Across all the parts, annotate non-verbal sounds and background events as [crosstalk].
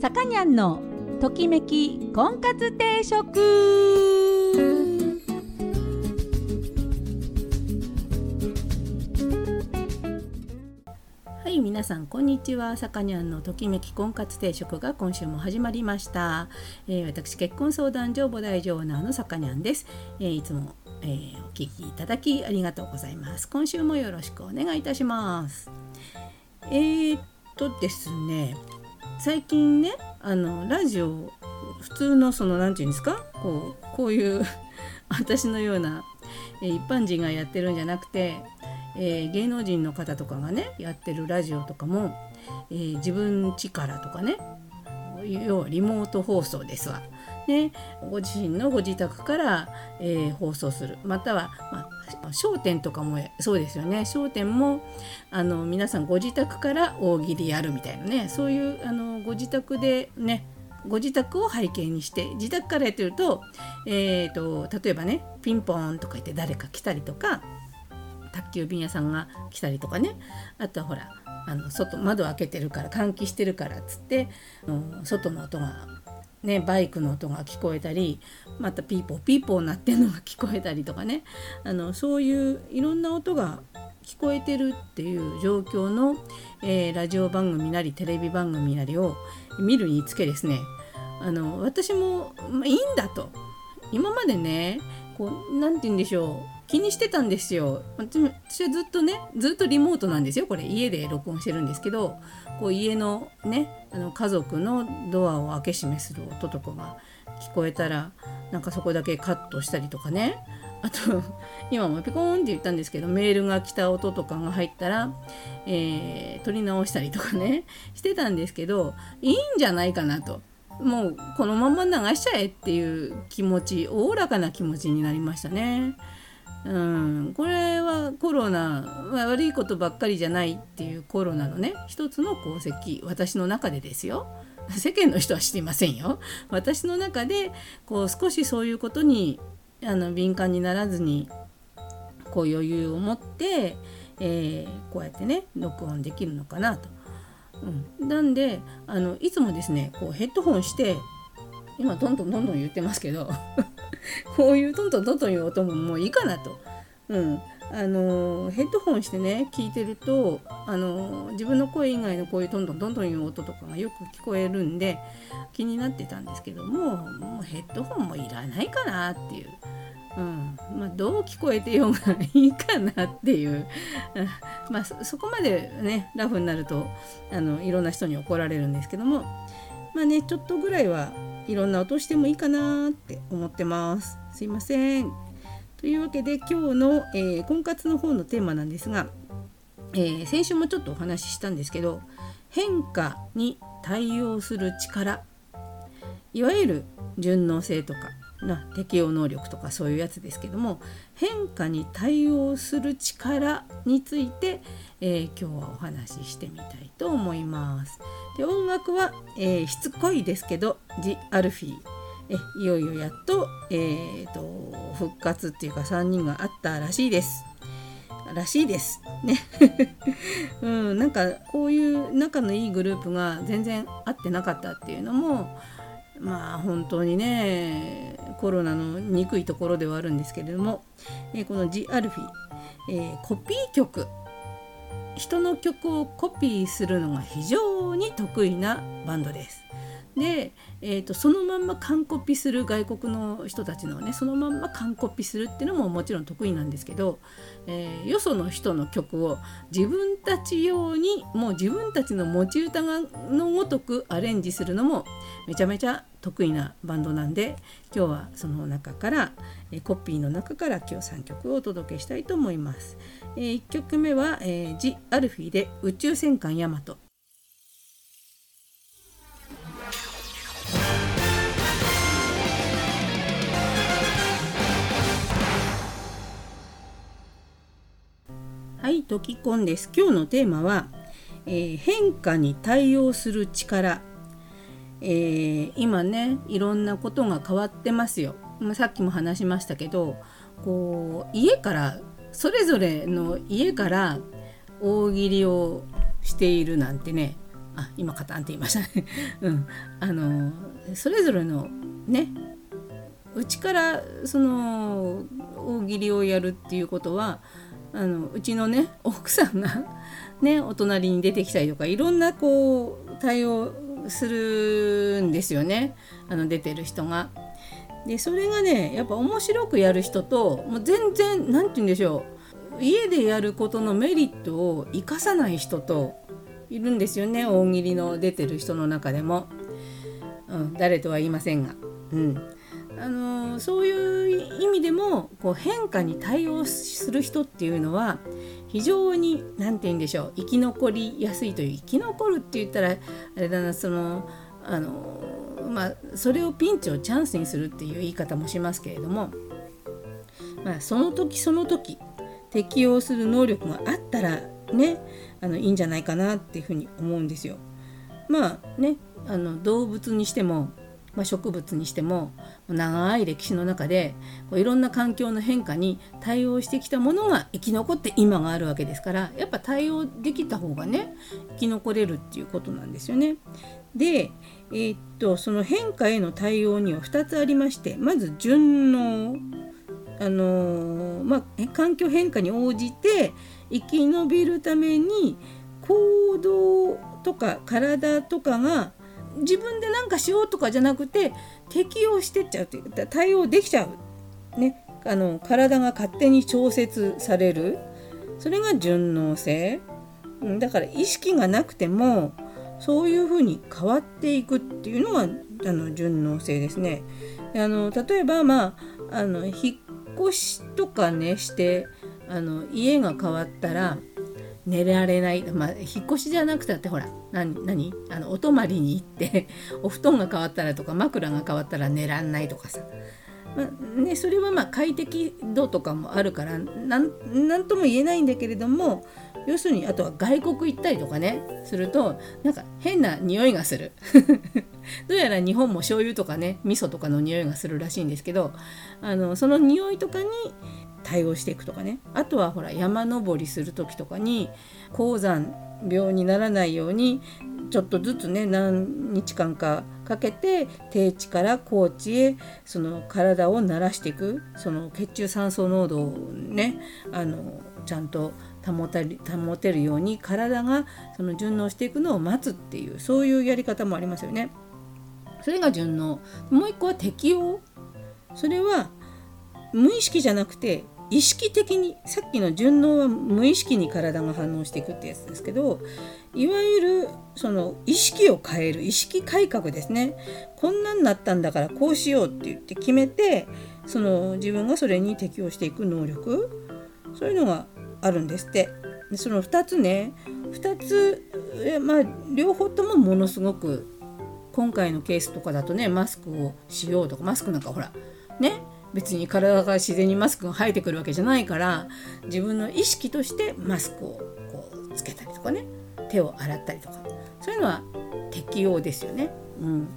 さかにゃんのときめき婚活定食。はい皆さんこんにちは。さかにゃんのときめき婚活定食が今週も始まりました、えー、私結婚相談所母大オーナーのさかにゃんです、えー、いつも、えー、お聞きいただきありがとうございます。今週もよろしくお願いいたします。えー、っとですね最近ねあのラジオ普通のその何て言うんですか？こうこういう [laughs] 私のような、え一般人がやってるんじゃなくて、えー、芸能人の方とかがねやってるラジオとかも、えー、自分力とかね要はリモート放送ですわ。ね、ご自身のご自宅から、えー、放送するまたは、まあ、商店とかもそうですよね。商店もあの皆さんご自宅から大喜利やるみたいなね。そういうあのご自宅でねご自宅を背景にして自宅からやってると,、えーと、例えばねピンポーンとか言って誰か来たりとか宅急便屋さんが来たりとかね。あとはほらあの外窓開けてるから換気してるからっつって、うん、外の音がね、バイクの音が聞こえたりまたピーポーピーポー鳴ってんのが聞こえたりとかね。あのそういういろんな音が聞こえてるっていう状況の、えー、ラジオ番組なりテレビ番組なりを見るにつけですね。あの私も、まあ、いいんだと。今までねこう何て言うんでしょう。気にしてたんですよ。私はずっとねずっとリモートなんですよ。これ家で録音してるんですけどこう家のねあの家族のドアを開け閉めする音とかが聞こえたらなんかそこだけカットしたりとかね。あと [laughs] 今もピコーンって言ったんですけどメールが来た音とかが入ったら、えー、撮り直したりとかねしてたんですけどいいんじゃないかなと。もうこのまま流しちゃえっていう気持ちおおらかな気持ちになりましたね。うん、これはコロナ、まあ、悪いことばっかりじゃないっていうコロナのね一つの功績私の中でですよ。世間の人は知りませんよ。私の中でこう少しそういうことにあの敏感にならずにこう余裕を持って、えー、こうやってね録音できるのかなと。うん、なんであのいつもですねこうヘッドホンして今どんどんどんどん言ってますけど [laughs] こういうトントントントンいう音ももういいかなと。うんあのヘッドホンしてね聞いてるとあの自分の声以外のこういうトントントントンいう音とかがよく聞こえるんで気になってたんですけどももうヘッドホンもいらないかなっていう。うんまあ、どう聞こえてようがいいかなっていう、[laughs] まあ、そこまでねラフになるとあのいろんな人に怒られるんですけどもまあねちょっとぐらいはいろんな音してもいいかなって思ってます。すいません。というわけで今日の、えー、婚活の方のテーマなんですが、えー、先週もちょっとお話ししたんですけど変化に対応する力いわゆる順応性とかな適応能力とかそういうやつですけども変化に対応する力について、えー、今日はお話ししてみたいと思います。で音楽は、えー、しつこいですけど「ジ・アルフィー」えいよいよやっと,、えーと、復活っていうか3人があったらしいです。らしいです。ね。[laughs] うん、なんかこういう仲のいいグループが全然合ってなかったっていうのもまあ本当にねコロナの憎いところではあるんですけれども、えー、この「ジ・アルフィ」えー、コピー曲人の曲をコピーするのが非常に得意なバンドです。で、えーと、そのまんま完コピする外国の人たちのねそのまんま完コピするっていうのももちろん得意なんですけど、えー、よその人の曲を自分たち用にもう自分たちの持ち歌がのごとくアレンジするのもめちゃめちゃ得意なバンドなんで今日はその中から、えー、コピーの中から今日3曲をお届けしたいと思います。えー、1曲目は、えー、ジ・アルフィで宇宙戦艦ヤマトはいトキコンです。今日のテーマは、えー、変化に対応する力、えー、今ねいろんなことが変わってますよ、まあ、さっきも話しましたけどこう家からそれぞれの家から大喜利をしているなんてねあ今カタンって言いましたね、[laughs] うん、あのそれぞれのねうちからその大喜利をやるっていうことはあのうちのね奥さんが [laughs] ねお隣に出てきたりとかいろんなこう対応するんですよね。あの出てる人が。でそれがねやっぱ面白くやる人ともう全然何て言うんでしょう。家でやることのメリットを生かさない人といるんですよね大喜利の出てる人の中でも、うん、誰とは言いませんが、うん、あのそういう意味でもこう変化に対応する人っていうのは非常に何て言うんでしょう生き残りやすいという生き残るって言ったらあれだなそのあのまあそれをピンチをチャンスにするっていう言い方もしますけれども、まあ、その時その時適応する能力があったらねあのいいんじゃないかなっていうふうに思うんですよ。まあねあの動物にしてもまあ、植物にしても長い歴史の中でこういろんな環境の変化に対応してきたものが生き残って今があるわけですからやっぱ対応できた方がね生き残れるっていうことなんですよね。で、えー、っとその変化への対応には2つありましてまず順応あのー、まあ、環境変化に応じて生き延びるために行動とか体とかが自分で何かしようとかじゃなくて適応してっちゃうっていう対応できちゃう、ね、あの体が勝手に調節される。それが順応性。だから意識がなくてもそういうふうに変わっていくっていうのがあの順応性ですね。あの例えばまああの引っ越しとかねしてあの家が変わったら寝られない、まあ、引っ越しじゃなくたってほら何何？あのお泊まりに行って [laughs] お布団が変わったらとか枕が変わったら寝らんないとかさ、まあ、ね、それはまあ快適度とかもあるから何とも言えないんだけれども要するにあとは外国行ったりとかねするとなんか変な匂いがする。[laughs] どうやら日本も醤油とかね味噌とかの匂いがするらしいんですけどあのその匂いとかに対応していくとかね。あとはほら山登りする時とかに高山病にならないようにちょっとずつね何日間かかけて低地から高地へその体を慣らしていくその血中酸素濃度をねあのちゃんと保た保てるように体がその順応していくのを待つっていうそういうやり方もありますよね。それが順応。もう一個は適応。それは無意識じゃなくて意識的にさっきの順応は無意識に体が反応していくってやつですけどいわゆるその意識を変える意識改革ですね。こんなんなったんだからこうしようって言って決めてその自分がそれに適応していく能力そういうのがあるんですって。でその2つね2つまあ両方ともものすごく今回のケースとかだとねマスクをしようとかマスクなんかほらね別に体が自然にマスクが生えてくるわけじゃないから自分の意識としてマスクをこうつけたりとかね手を洗ったりとかそういうのは適応ですよね。うん、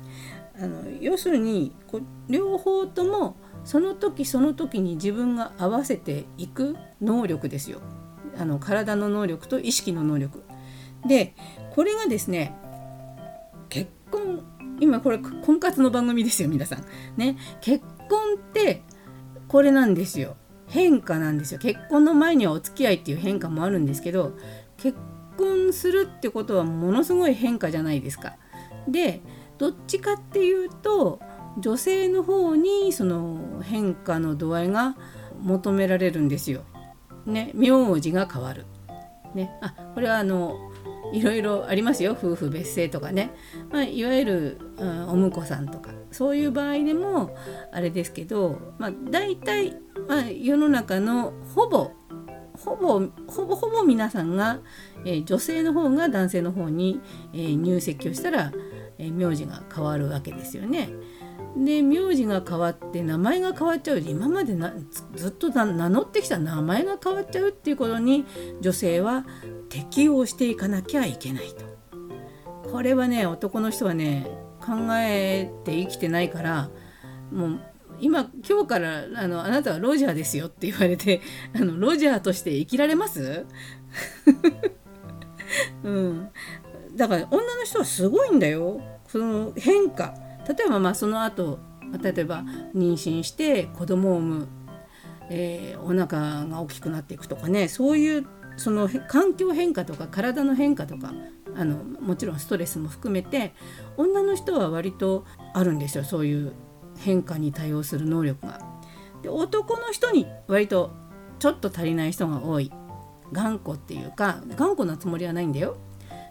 あの要するにこう両方ともその時その時に自分が合わせていく能力ですよ。あの体の能力と意識の能力。でこれがですね結婚今これ婚活の番組ですよ皆さん。ね結婚ってこれなんですよ変化なんですよ結婚の前にはお付き合いっていう変化もあるんですけど結婚するってことはものすごい変化じゃないですか。でどっちかっていうと女性の方にその変化の度合いが求められるんですよ。ね、名字が変わる。ね、あこれはあのいろいろありますよ夫婦別姓とかね、まあ、いわゆる、うん、お婿さんとかそういう場合でもあれですけど、まあ、大体、まあ、世の中のほぼほぼほぼほぼ皆さんが、えー、女性の方が男性の方に、えー、入籍をしたら、えー、名字が変わるわけですよね。で名字が変わって名前が変わっちゃう今までなずっと名乗ってきた名前が変わっちゃうっていうことに女性は適応していかなきゃいけないと。これはね男の人はね考えて生きてないからもう今今日からあのあなたはロジャーですよって言われて [laughs] あのロジャーとして生きられます？[laughs] うん。だから女の人はすごいんだよ。その変化。例えばまあその後例えば妊娠して子供を産む、えー、お腹が大きくなっていくとかね。そういうその環境変化とか体の変化とかあのもちろんストレスも含めて女の人は割とあるんですよそういう変化に対応する能力が。で男の人に割とちょっと足りない人が多い頑固っていうか頑固なつもりはないんだよ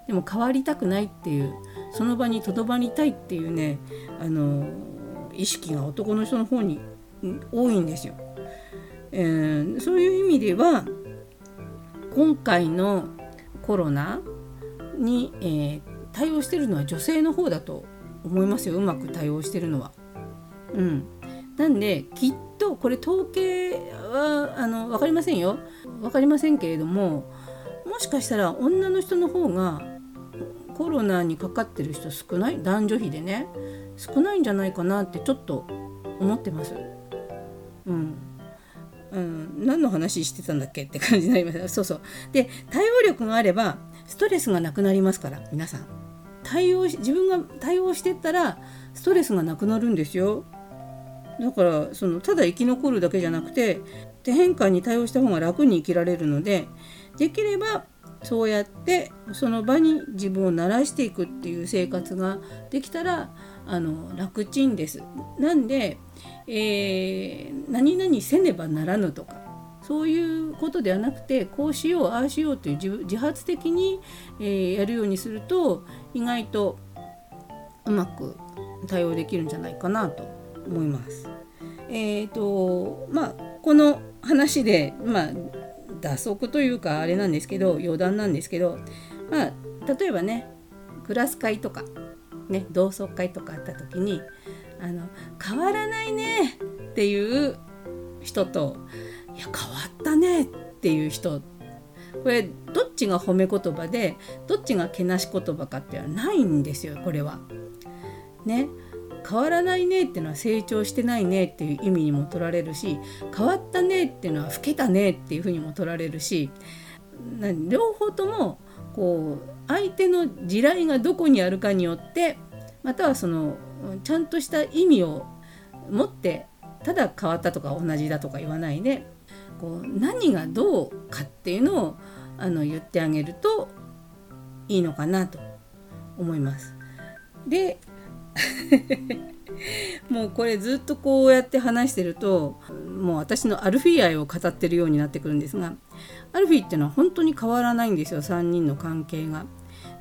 でも変わりたくないっていうその場にとどまりたいっていうねあの意識が男の人の方に多いんですよ。えー、そういう意味では今回のコロナに、えー、対応してるのは女性の方だと思いますよ。うまく対応してるのは。うん、なんできっとこれ統計はあの分かりませんよ。分かりませんけれどももしかしたら女の人の方がコロナにかかってる人少ない？男女比でね。少ないんじゃないかなってちょっと思ってます。うん。うん、何の話してたんだっけって感じになります。そうそう。で対応力があればストレスがなくなりますから皆さん対応し自分が対応してったらストレスがなくなるんですよだからそのただ生き残るだけじゃなくて変化に対応した方が楽に生きられるのでできればそうやってその場に自分を慣らしていくっていう生活ができたらあの楽ちんです。なんで、えー、何々せねばならぬとかそういうことではなくてこうしようああしようという自発的に、えー、やるようにすると意外とうまく対応できるんじゃないかなと思います。えーとまあ、この話で、まあ、打足というかあれなんですけど余談なんですけど、まあ、例えばねクラス会とか、ね、同窓会とかあった時にあの「変わらないね」っていう人と「いや変わったね」っていう人これどっちが褒め言葉でどっちがけなし言葉かっていうのはないんですよこれは。ね変わらないねっていうのは成長してないねっていう意味にも取られるし変わったねっていうのは老けたねっていうふうにも取られるし両方ともこう相手の地雷がどこにあるかによってまたはそのちゃんとした意味を持ってただ変わったとか同じだとか言わないでこう何がどうかっていうのをあの言ってあげるといいのかなと思います。で [laughs] もうこれずっとこうやって話してるともう私のアルフィー愛を語ってるようになってくるんですがアルフィーっていうのは本当に変わらないんですよ3人の関係が。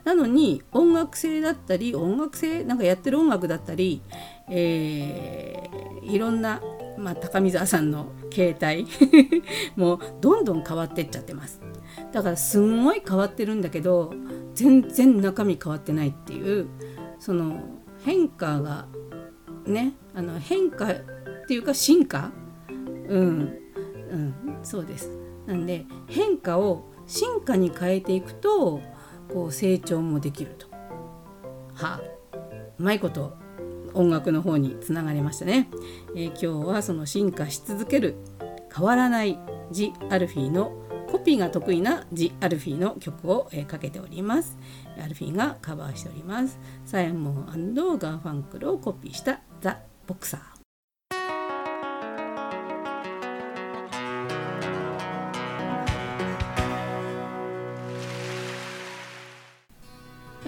なのに音楽性だったり音楽性なんかやってる音楽だったり、えー、いろんな、まあ、高見沢さんの携帯 [laughs] もうどんどん変わってっちゃってます。だからすんごい変わってるんだけど全然中身変わってないっていうその変化がねあの変化っていうか進化？うん。うん。そうです。なんで変化を進化に変えていくとこう成長もできると。はあ。うまいこと音楽の方につながりましたね、えー、今日はその進化し続ける変わらないジ・アルフィーのコピーが得意なジ・アルフィーの曲を、えー、かけております。アルフィーがカバーしております。サイモンガーファンクルをコピーしたザ・ボクサー。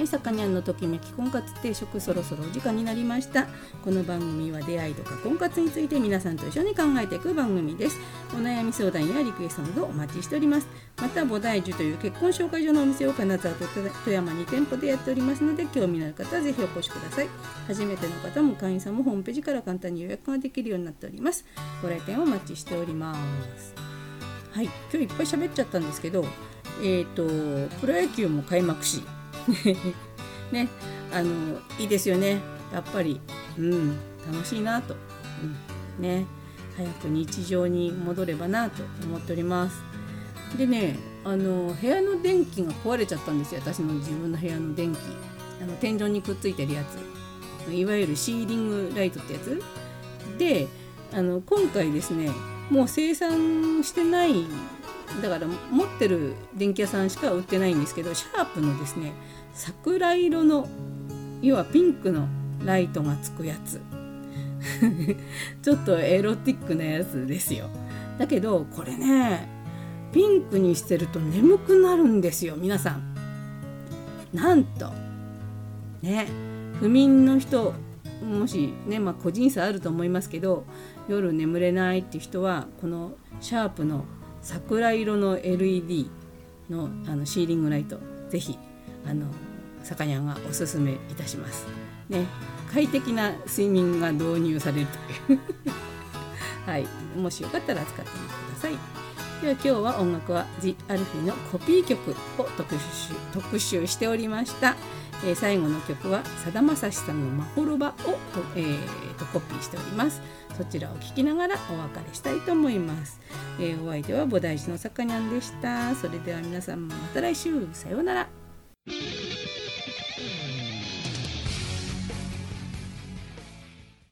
はい、さかにゃんのときめき婚活定食そろそろお時間になりました。この番組は出会いとか婚活について皆さんと一緒に考えていく番組です。お悩み相談やリクエストなどお待ちしております。また菩提樹という結婚紹介所のお店を金沢と富山に店舗でやっておりますので興味のある方はぜひお越しください。初めての方も会員さんもホームページから簡単に予約ができるようになっております。ご来店お待ちしております。はい今日いっぱい喋っちゃったんですけどえっ、ー、とプロ野球も開幕し [laughs] ね。あのいいですよね。やっぱり。うん。楽しいなと、うん、ね。早く日常に戻ればなと思っております。でねあの部屋の電気が壊れちゃったんですよ。私の自分の部屋の電気。あの天井にくっついてるやつ。いわゆるシーリングライトってやつ。であの今回ですねもう生産してないだから持ってる電気屋さんしか売ってないんですけどシャープのですね桜色の要はピンクのライトがつくやつ。[laughs] ちょっとエロティックなやつですよ。だけどこれねピンクにしてると眠くなるんですよ皆さん。なんとね不眠の人もしねまあ個人差あると思いますけど夜眠れないって人はこのシャープの桜色の LED のあのシーリングライトぜひあのさにゃんがおすすめいたします。ね、快適な睡眠が導入されるという [laughs] はい、もしよかったら使ってみてください。では今日は音楽は The アルフィのコピー曲を特集特集しておりました。えー、最後の曲はさだまさしさんの「まほろば」をと,、えー、とコピーしております。そちらを聴きながらお別れしたいと思います、えー、お相手は菩提寺のさかにゃんでした。それでは皆さんまた来週。さようなら。